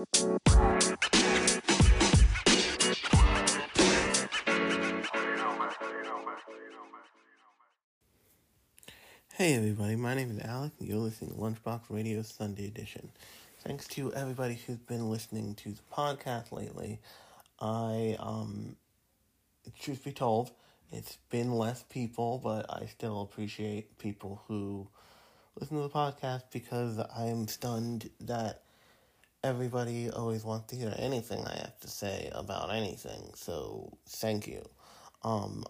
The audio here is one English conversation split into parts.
Hey everybody, my name is Alec and you're listening to Lunchbox Radio Sunday Edition. Thanks to everybody who's been listening to the podcast lately. I, um, truth be told, it's been less people, but I still appreciate people who listen to the podcast because I'm stunned that everybody always wants to hear anything I have to say about anything. So thank you. Um,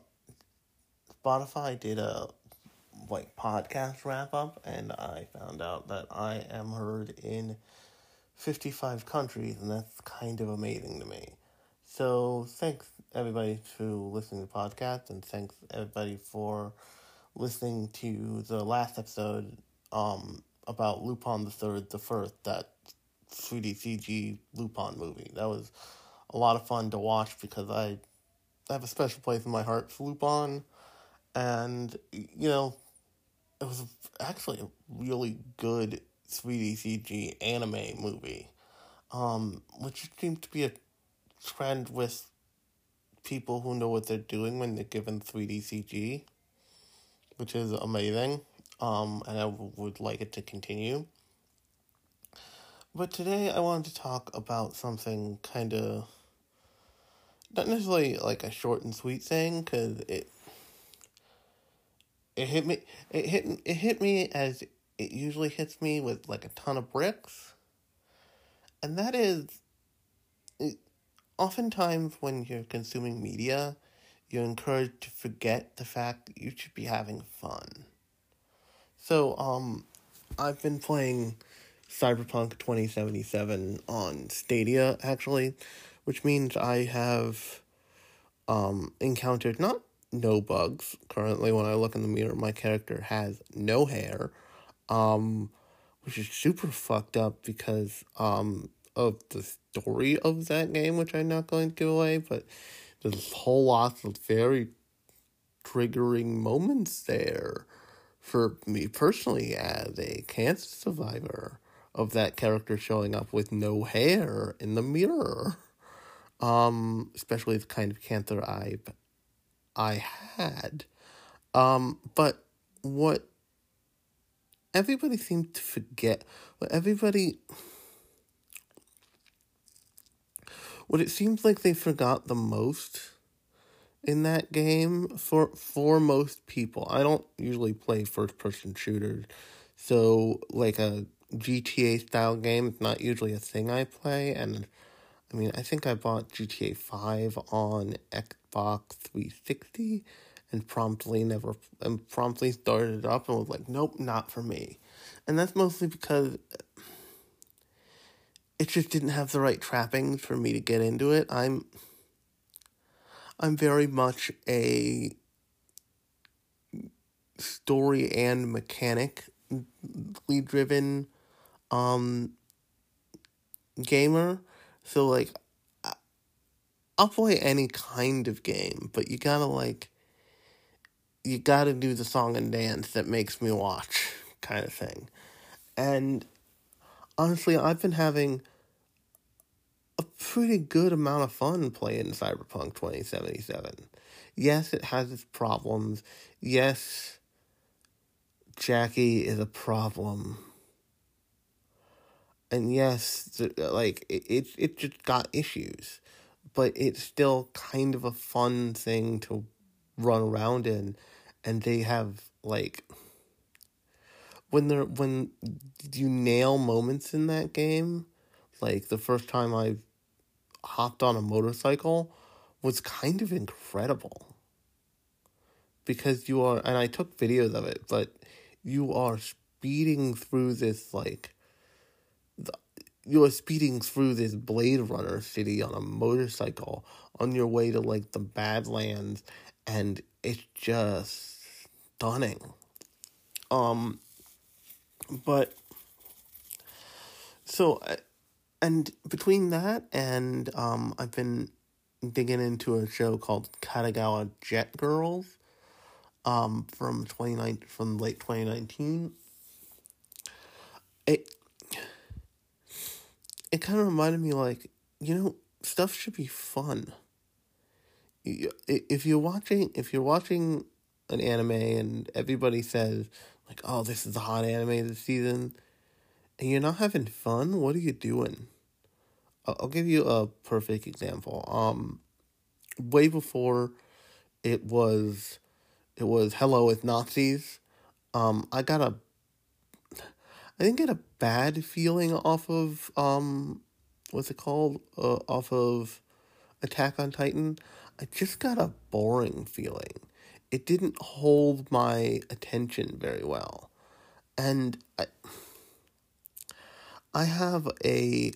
Spotify did a like podcast wrap up, and I found out that I am heard in 55 countries, and that's kind of amazing to me. So thanks everybody to listening to the podcast, and thanks everybody for listening to the last episode um about Lupin the Third, the first that 3D CG Lupin movie. That was a lot of fun to watch because I have a special place in my heart for Lupin, and you know it was actually a really good 3D CG anime movie, um, which seems to be a trend with people who know what they're doing when they're given 3D CG, which is amazing. Um, and I would like it to continue. But today I wanted to talk about something kind of not necessarily like a short and sweet thing because it it hit me it hit it hit me as it usually hits me with like a ton of bricks. And that is it, oftentimes when you're consuming media you're encouraged to forget the fact that you should be having fun. So um i've been playing cyberpunk 2077 on stadia actually which means i have um encountered not no bugs. Currently, when I look in the mirror, my character has no hair, um, which is super fucked up because um, of the story of that game, which I'm not going to give away, but there's whole lot of very triggering moments there for me personally as a cancer survivor of that character showing up with no hair in the mirror. Um, especially the kind of cancer I I had. Um, but what everybody seemed to forget, what everybody, what it seems like they forgot the most in that game for for most people. I don't usually play first person shooters, so like a GTA style game is not usually a thing I play. And I mean, I think I bought GTA Five on Xbox 360 and promptly never and promptly started it up and was like, nope, not for me. And that's mostly because it just didn't have the right trappings for me to get into it. I'm I'm very much a story and mechanic driven um gamer. So like I'll play any kind of game, but you gotta like you gotta do the song and dance that makes me watch kind of thing. And honestly, I've been having a pretty good amount of fun playing Cyberpunk 2077. Yes, it has its problems. Yes, Jackie is a problem. And yes, uh, like it, it, it just got issues but it's still kind of a fun thing to run around in and they have like when they're when you nail moments in that game like the first time i hopped on a motorcycle was kind of incredible. Because you are and i took videos of it but you are speeding through this like you're speeding through this Blade Runner city on a motorcycle on your way to like the Badlands, and it's just stunning. Um, but so, and between that and um, I've been digging into a show called Kandagawa Jet Girls, um, from twenty nine from late twenty nineteen. It it kind of reminded me like, you know, stuff should be fun. If you're watching, if you're watching an anime and everybody says like, "Oh, this is the hot anime this season," and you're not having fun, what are you doing? I'll give you a perfect example. Um, way before it was, it was Hello with Nazis. Um, I got a, I didn't get a bad feeling off of um, what's it called? Uh, off of Attack on Titan. I just got a boring feeling. It didn't hold my attention very well, and I, I have a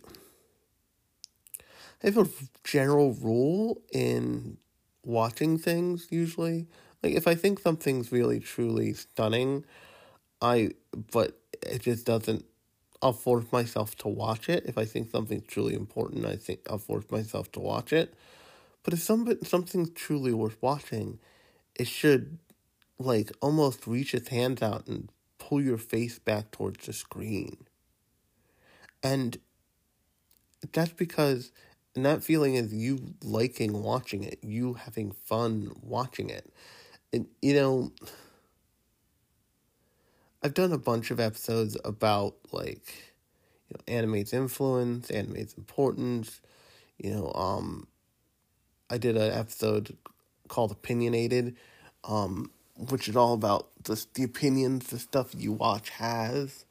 I have a general rule in watching things usually. Like if I think something's really truly stunning, I but it just doesn't I'll force myself to watch it. If I think something's truly important, I think I'll force myself to watch it. But if some something's truly worth watching, it should like almost reach its hands out and pull your face back towards the screen. And that's because and that feeling is you liking watching it, you having fun watching it. And, you know, I've done a bunch of episodes about, like, you know, anime's influence, anime's importance. You know, um, I did an episode called Opinionated, um, which is all about the, the opinions the stuff you watch has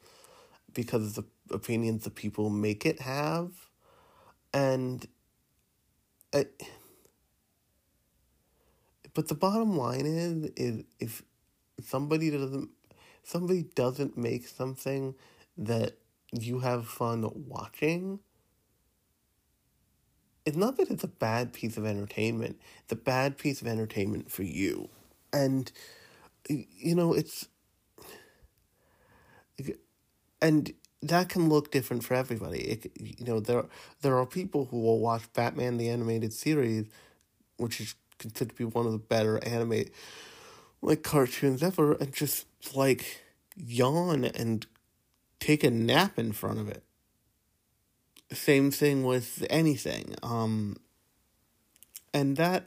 because of the opinions the people make it have. And I, but the bottom line is is if somebody doesn't somebody doesn't make something that you have fun watching it's not that it's a bad piece of entertainment it's a bad piece of entertainment for you and you know it's and that can look different for everybody. It, you know, there there are people who will watch Batman the animated series, which is considered to be one of the better anime like cartoons ever, and just like yawn and take a nap in front of it. Same thing with anything. Um, and that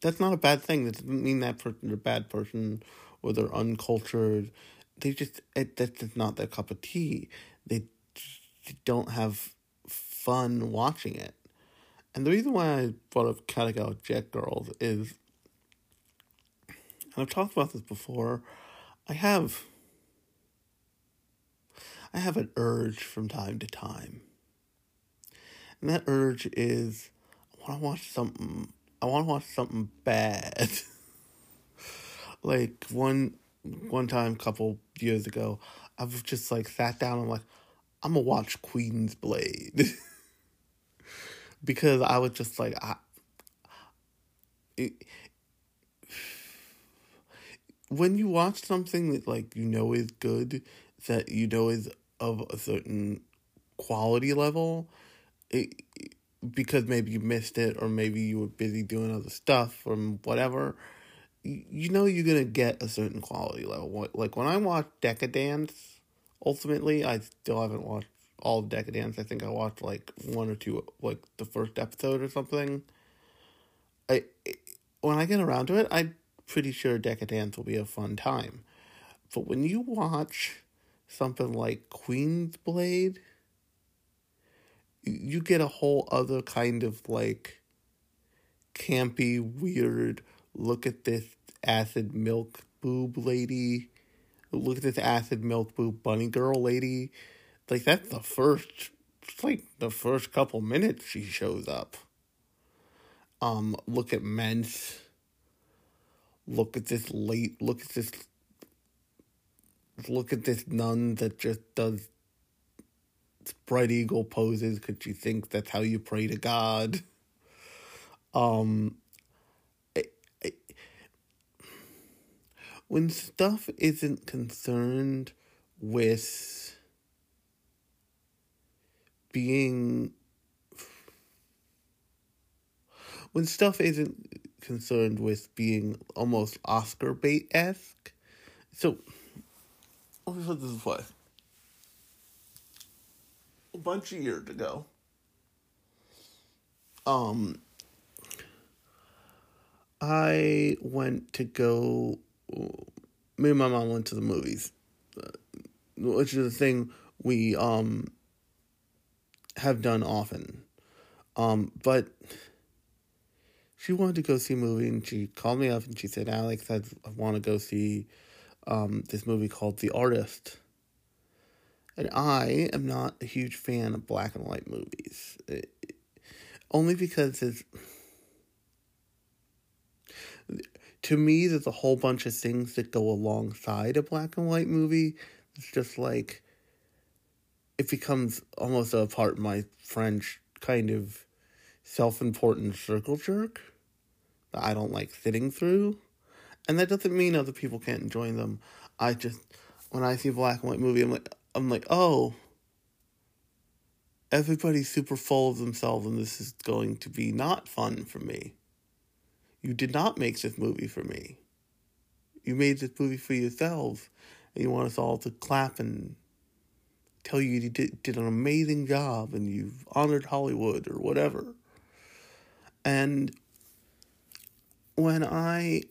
that's not a bad thing. That doesn't mean that person's a bad person or they're uncultured. They just it, that's just not their cup of tea they don't have fun watching it. And the reason why I brought up Kandagawa Jet Girls is, and I've talked about this before, I have, I have an urge from time to time. And that urge is, I want to watch something, I want to watch something bad. like one, one time, a couple years ago, I've just like sat down and like, I'm gonna watch Queen's Blade because I was just like I. when you watch something that like you know is good, that you know is of a certain quality level, it, because maybe you missed it or maybe you were busy doing other stuff or whatever, you know you're gonna get a certain quality level. Like when I watch Decadence ultimately, I still haven't watched all of Decadence. I think I watched like one or two, like the first episode or something. I when I get around to it, I'm pretty sure Decadence will be a fun time. But when you watch something like Queen's Blade, you get a whole other kind of like campy, weird look at this acid milk boob lady look at this acid milk boob bunny girl lady. Like that's the first like the first couple minutes she shows up. Um, look at Menace. Look at this late look at this look at this nun that just does spread eagle poses because she thinks that's how you pray to God. Um, when stuff isn't concerned with being when stuff isn't concerned with being almost Oscar bait esque. So let me put this way. A bunch of years ago, um I went to go me and my mom went to the movies, uh, which is a thing we um have done often. Um, but she wanted to go see a movie, and she called me up and she said, "Alex, I, I want to go see um, this movie called The Artist." And I am not a huge fan of black and white movies, it, only because it's to me, there's a whole bunch of things that go alongside a black and white movie. It's just like it becomes almost a part of my French kind of self important circle jerk that I don't like sitting through. And that doesn't mean other people can't enjoy them. I just when I see a black and white movie I'm like I'm like, oh everybody's super full of themselves and this is going to be not fun for me. You did not make this movie for me. You made this movie for yourselves, and you want us all to clap and tell you you did, did an amazing job and you've honored Hollywood or whatever. And when I.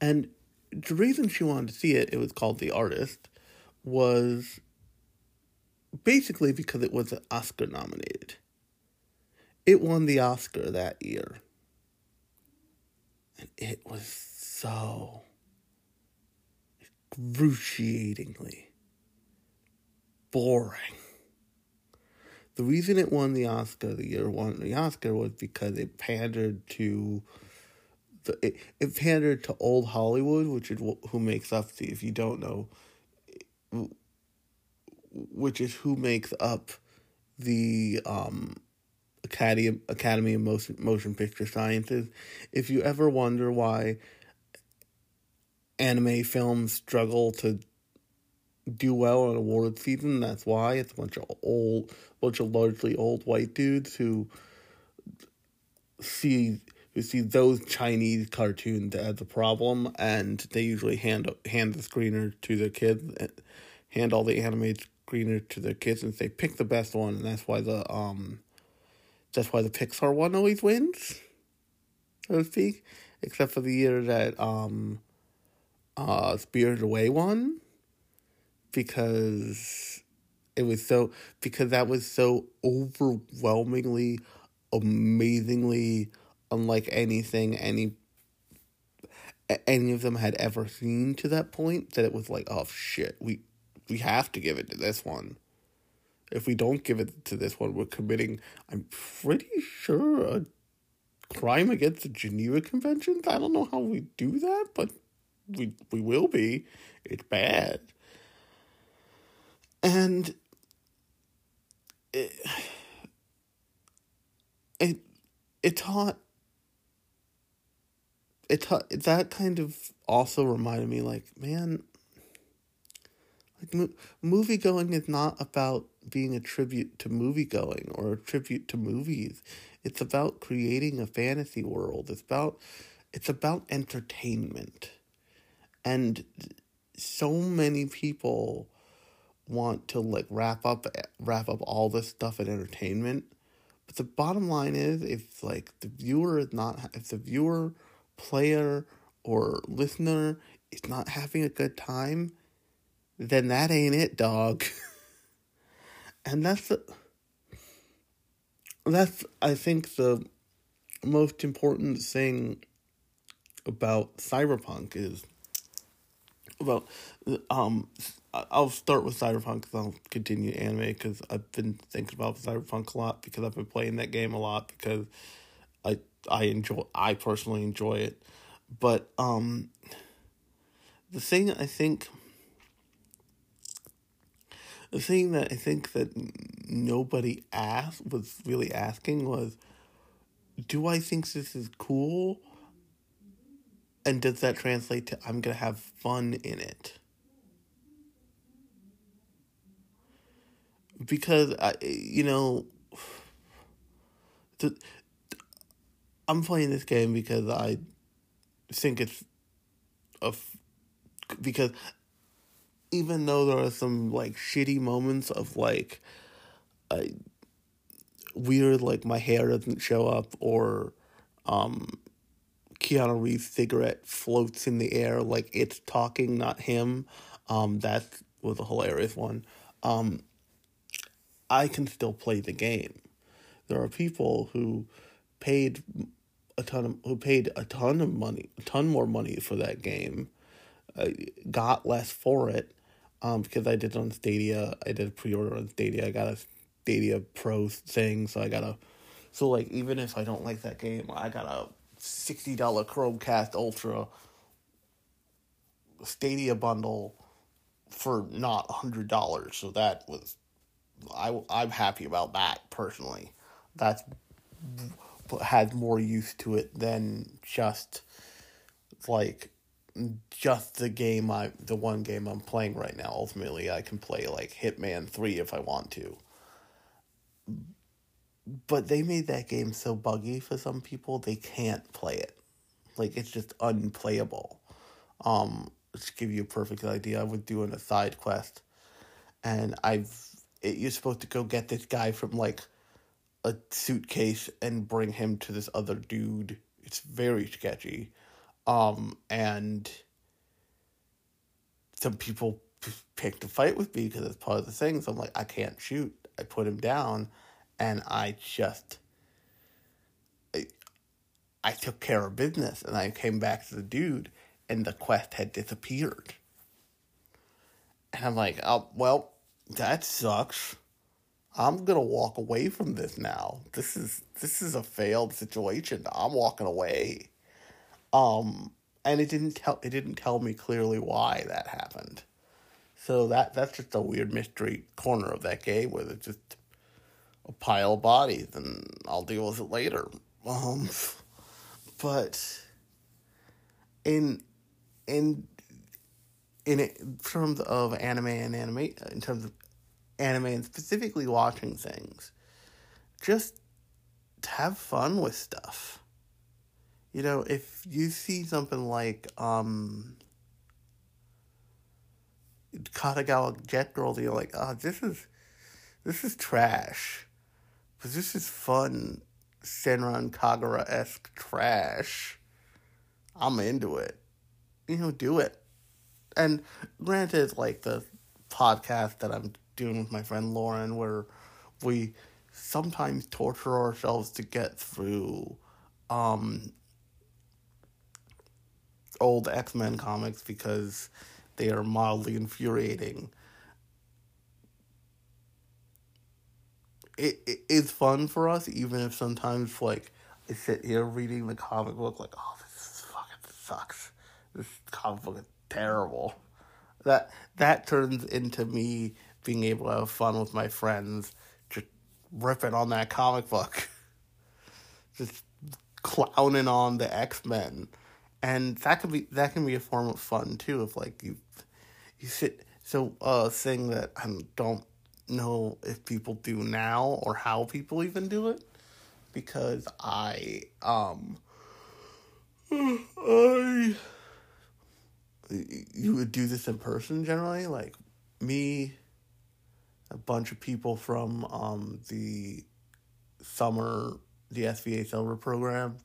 And the reason she wanted to see it, it was called The Artist, was basically because it was Oscar nominated. It won the Oscar that year. And it was so excruciatingly boring. The reason it won the Oscar the year won the Oscar was because it pandered to the it, it pandered to old Hollywood, which is who makes up the if you don't know, which is who makes up the um Academy Academy of Motion Motion Picture Sciences. If you ever wonder why anime films struggle to do well on award season, that's why it's a bunch of old, bunch of largely old white dudes who see who see those Chinese cartoons as a problem, and they usually hand hand the screener to their kids, hand all the animated screener to their kids, and say pick the best one, and that's why the um that's why the Pixar one always wins, so to speak. Except for the year that um, uh, Spirited Away won, because it was so because that was so overwhelmingly, amazingly unlike anything any any of them had ever seen to that point that it was like oh shit we we have to give it to this one if we don't give it to this one, we're committing, I'm pretty sure, a crime against the Geneva Conventions. I don't know how we do that, but we we will be. It's bad. And it it it taught it taught that kind of also reminded me like man like mo- movie going is not about being a tribute to movie going or a tribute to movies. It's about creating a fantasy world. It's about it's about entertainment. And so many people want to like wrap up wrap up all this stuff in entertainment. But the bottom line is if like the viewer is not if the viewer, player or listener is not having a good time, then that ain't it, dog. and that's the, that's I think the most important thing about cyberpunk is about um I'll start with cyberpunk because I'll continue anime because I've been thinking about cyberpunk a lot because I've been playing that game a lot because I I enjoy I personally enjoy it but um the thing I think the thing that I think that nobody asked was really asking was, do I think this is cool? And does that translate to I'm gonna have fun in it? Because I, you know, the, I'm playing this game because I think it's a because even though there are some like shitty moments of like uh, weird like my hair doesn't show up or um Keanu Reeves cigarette floats in the air like it's talking, not him. Um, that was a hilarious one. Um, I can still play the game. There are people who paid a ton of who paid a ton of money, a ton more money for that game, uh, got less for it, um, because I did it on Stadia. I did a pre order on Stadia. I got a Stadia Pro thing, so I got a. So like, even if I don't like that game, I got a sixty dollar Chromecast Ultra Stadia bundle for not hundred dollars. So that was, I I'm happy about that personally. That's has more use to it than just like just the game I the one game I'm playing right now. Ultimately, I can play like Hitman 3 if I want to. But they made that game so buggy for some people they can't play it. Like it's just unplayable. Um to give you a perfect idea, I was doing a side quest and I've it, you're supposed to go get this guy from like a suitcase and bring him to this other dude. It's very sketchy. Um, and some people picked a fight with me because it's part of the thing. So I'm like, I can't shoot. I put him down, and I just, I, I took care of business, and I came back to the dude, and the quest had disappeared. And I'm like, oh well, that sucks. I'm gonna walk away from this now. This is this is a failed situation. I'm walking away. Um, and it didn't tell it didn't tell me clearly why that happened. So that that's just a weird mystery corner of that game where it's just a pile of bodies, and I'll deal with it later. Um, but in in in terms of anime and anime, in terms of anime and specifically watching things, just have fun with stuff. You know, if you see something like um Kandagawa Jet Girl, you're like, oh, this is this is trash. But this is fun Senran Kagura esque trash. I'm into it. You know, do it. And granted, like the podcast that I'm doing with my friend Lauren, where we sometimes torture ourselves to get through um, old X Men comics because they are mildly infuriating. It, it is fun for us, even if sometimes like I sit here reading the comic book like, oh, this fucking sucks. This comic book is terrible. That that turns into me being able to have fun with my friends, just ripping on that comic book, just clowning on the X Men, and that can be that can be a form of fun too. If like you you sit so uh thing that I don't know if people do now or how people even do it because I um I you would do this in person generally like me a bunch of people from um, the summer, the SVA summer program,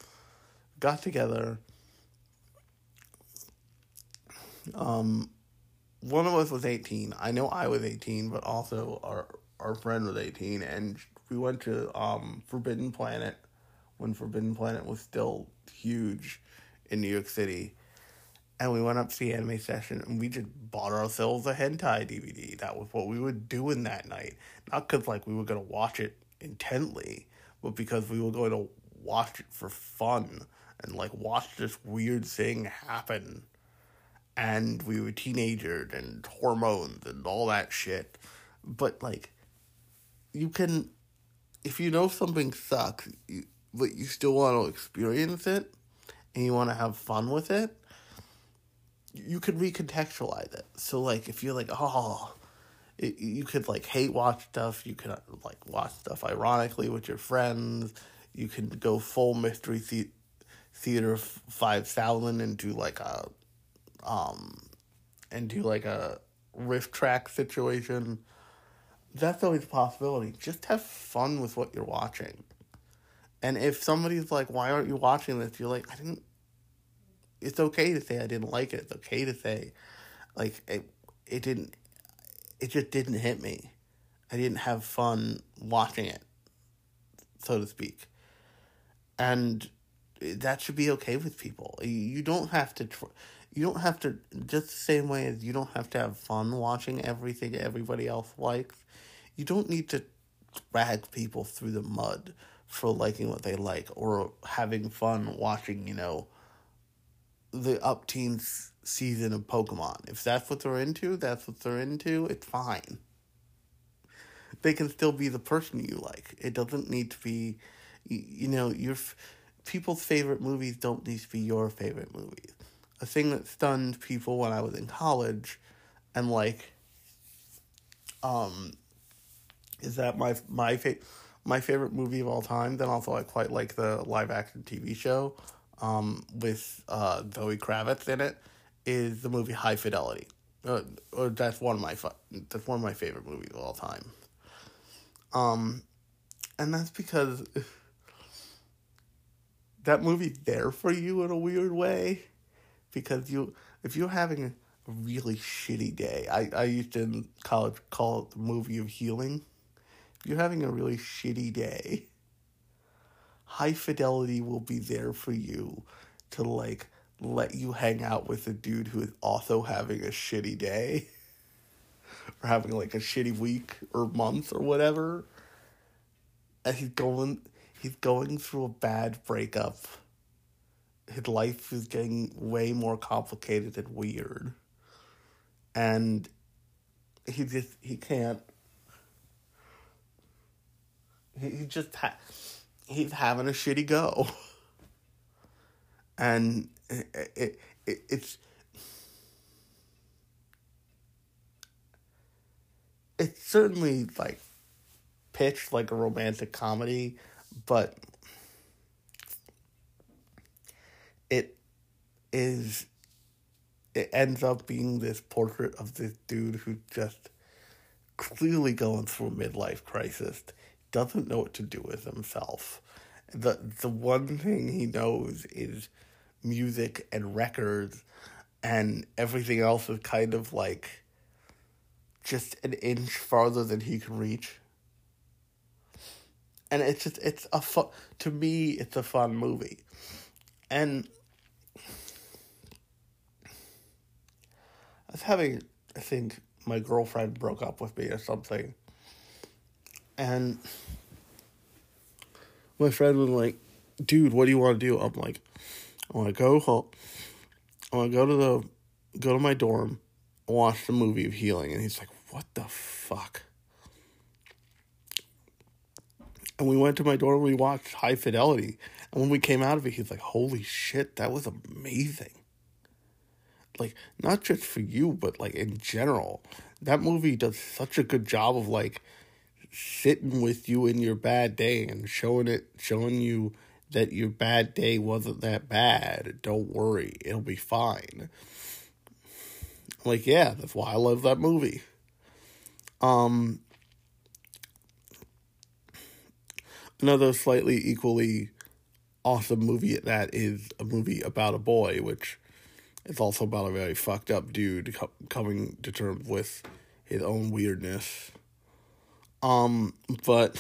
got together. Um, one of us was 18. I know I was 18, but also our our friend was 18, and we went to um, Forbidden Planet when Forbidden Planet was still huge in New York City and we went up to the anime session and we just bought ourselves a hentai DVD. That was what we were doing that night. Not because like we were gonna watch it intently, but because we were going to watch it for fun and like watch this weird thing happen. And we were teenagers and hormones and all that shit. But like, you can, if you know something sucks, you, but you still want to experience it and you want to have fun with it you could recontextualize it. So like if you're like, oh, it, you could like hate watch stuff. You could like watch stuff ironically with your friends. You can go full mystery the- theater five thousand and do like a, um, and do like a RiffTrax situation. that's always a possibility. Just have fun with what you're watching. And if somebody's like, why aren't you watching this? You're like, I didn't. It's okay to say I didn't like it. It's okay to say, like, it, it didn't, it just didn't hit me. I didn't have fun watching it, so to speak. And that should be okay with people. You don't have to, tr- you don't have to, just the same way as you don't have to have fun watching everything everybody else likes, you don't need to drag people through the mud for liking what they like or having fun watching, you know, the up teens season of Pokemon. If that's what they're into, that's what they're into, it's fine. They can still be the person you like. It doesn't need to be, you, know, your people's favorite movies don't need to be your favorite movies. A thing that stunned people when I was in college and like um is that my my favorite my favorite movie of all time. Then also I quite like the live action TV show um, with uh, Zoe Kravitz in it. Is the movie High Fidelity? Uh, or that's one of my that's one of my favorite movies of all time. Um, and that's because that movie's there for you in a weird way, because you if you're having a really shitty day, I I used to in college call it the movie of healing you're having a really shitty day, high fidelity will be there for you to like let you hang out with a dude who is also having a shitty day or having like a shitty week or month or whatever. And he's going he's going through a bad breakup. His life is getting way more complicated and weird. And he just he can't. He just ha- he's having a shitty go, and it, it, it it's it's certainly like pitched like a romantic comedy, but it is it ends up being this portrait of this dude who's just clearly going through a midlife crisis doesn't know what to do with himself. The the one thing he knows is music and records and everything else is kind of like just an inch farther than he can reach. And it's just it's a fun to me it's a fun movie. And I was having I think my girlfriend broke up with me or something and my friend was like, dude, what do you want to do? I'm like, I want to go home. I want to go to the, go to my dorm, watch the movie of healing. And he's like, what the fuck? And we went to my dorm, we watched High Fidelity. And when we came out of it, he's like, holy shit, that was amazing. Like, not just for you, but like in general. That movie does such a good job of like, sitting with you in your bad day and showing it showing you that your bad day wasn't that bad. Don't worry, it'll be fine. Like, yeah, that's why I love that movie. Um another slightly equally awesome movie that is a movie about a boy, which is also about a very fucked up dude coming to terms with his own weirdness. Um, but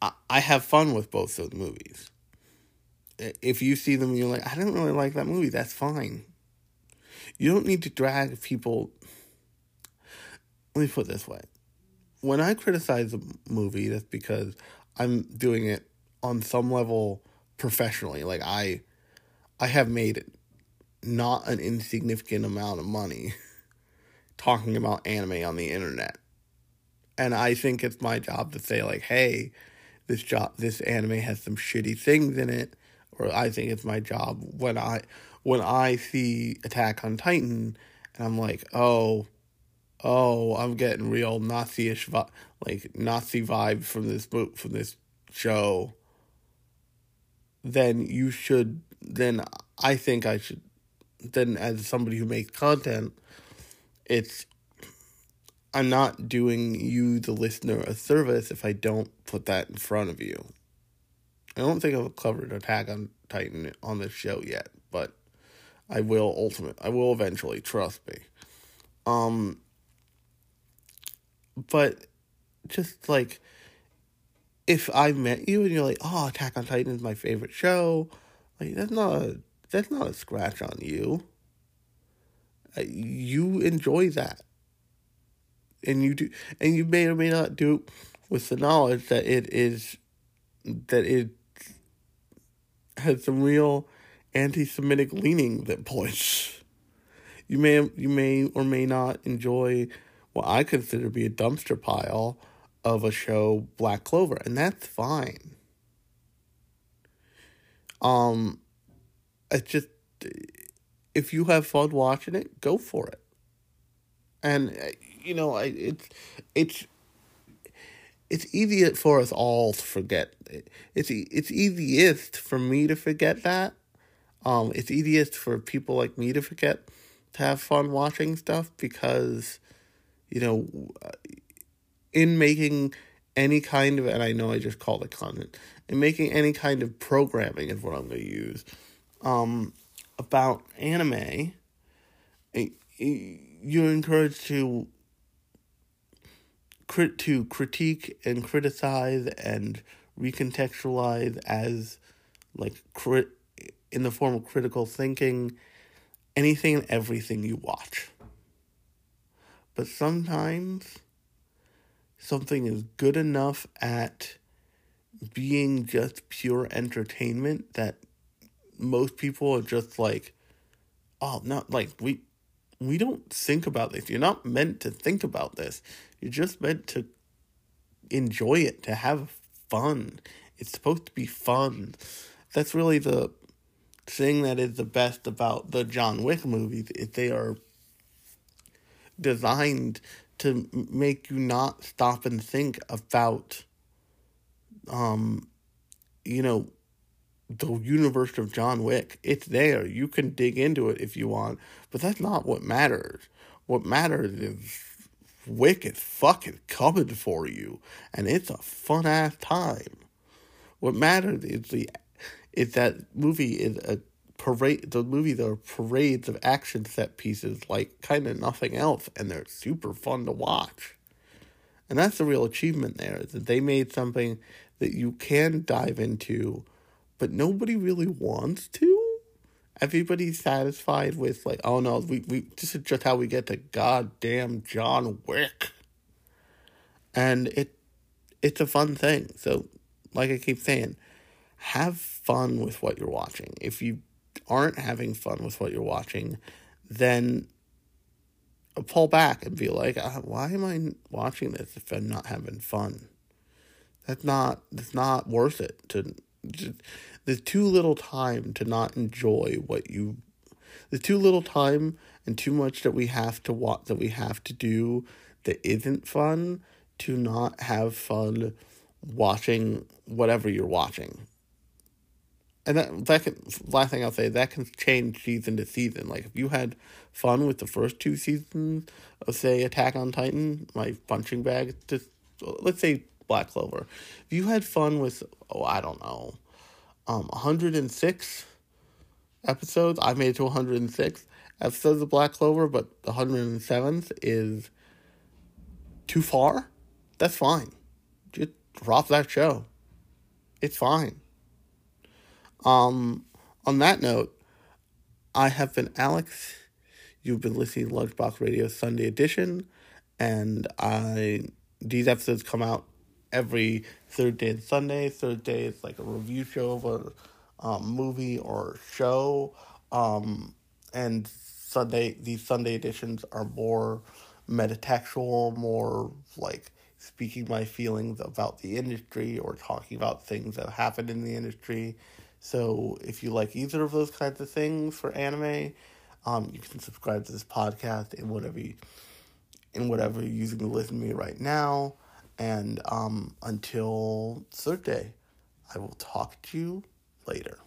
I, I have fun with both those movies. If you see them and you're like, I don't really like that movie, that's fine. You don't need to drag people. Let me put it this way. When I criticize a movie, that's because I'm doing it on some level professionally. Like I I have made not an insignificant amount of money talking about anime on the internet and I think it's my job to say like, hey, this job, this anime has some shitty things in it, or I think it's my job when I when I see Attack on Titan, and I'm like, oh, oh, I'm getting real Nazi-ish, vi- like Nazi vibes from this book from this show. Then you should. Then I think I should. Then as somebody who makes content, it's I'm not doing you, the listener, a service if I don't put that in front of you. I don't think I've covered Attack on Titan on this show yet, but I will ultimate. I will eventually. Trust me. Um, but just like if I met you and you're like, "Oh, Attack on Titan is my favorite show," like that's not a that's not a scratch on you. Uh, you enjoy that, and you do, and you may or may not do with the knowledge that it is that it has some real anti-Semitic leaning that points. You may you may or may not enjoy what I consider to be a dumpster pile of a show, Black Clover, and that's fine. Um, it's just if you have fun watching it, go for it. And you know, I it's it's it's easy for us all to forget. It's it's easiest for me to forget that. Um, it's easiest for people like me to forget to have fun watching stuff because, you know, in making any kind of, and I know I just called it content, in making any kind of programming is what I'm going to use, um, about anime, you're encouraged to crit to critique and criticize and recontextualize as like crit in the form of critical thinking anything and everything you watch. But sometimes something is good enough at being just pure entertainment that most people are just like, oh, not like we we don't think about this. You're not meant to think about this. You're just meant to enjoy it, to have fun. It's supposed to be fun. That's really the thing that is the best about the John Wick movies. Is they are designed to make you not stop and think about um you know the universe of John Wick. It's there. You can dig into it if you want, but that's not what matters. What matters is Wick is fucking coming for you, and it's a fun ass time. What matters is the is that movie is a parade. The movies are parades of action set pieces like kind of nothing else, and they're super fun to watch. And that's the real achievement there is that they made something that you can dive into but nobody really wants to. Everybody's satisfied with like, oh no, we, we this is just how we get to goddamn John Wick. And it it's a fun thing. So like I keep saying, have fun with what you're watching. If you aren't having fun with what you're watching, then pull back and be like, uh, why am I watching this if I'm not having fun? That's not that's not worth it to there's too little time to not enjoy what you there's too little time and too much that we have to watch that we have to do that isn't fun to not have fun watching whatever you're watching. And that that can last thing I'll say that can change season to season. Like if you had fun with the first two seasons of say Attack on Titan, my punching bag, just let's say Black Clover. If you had fun with, oh, I don't know, um, 106 episodes, I made it to 106 episodes of Black Clover, but the 107th is too far. That's fine. Just drop that show. It's fine. Um, on that note, I have been Alex. You've been listening to Lunchbox Radio Sunday edition, and I these episodes come out every third day and Sunday. Third day is like a review show of a um, movie or show. Um, and Sunday, these Sunday editions are more metatextual, more like speaking my feelings about the industry or talking about things that happen in the industry. So if you like either of those kinds of things for anime, um, you can subscribe to this podcast in whatever you, in whatever you're using to listen to me right now. And um, until third day, I will talk to you later.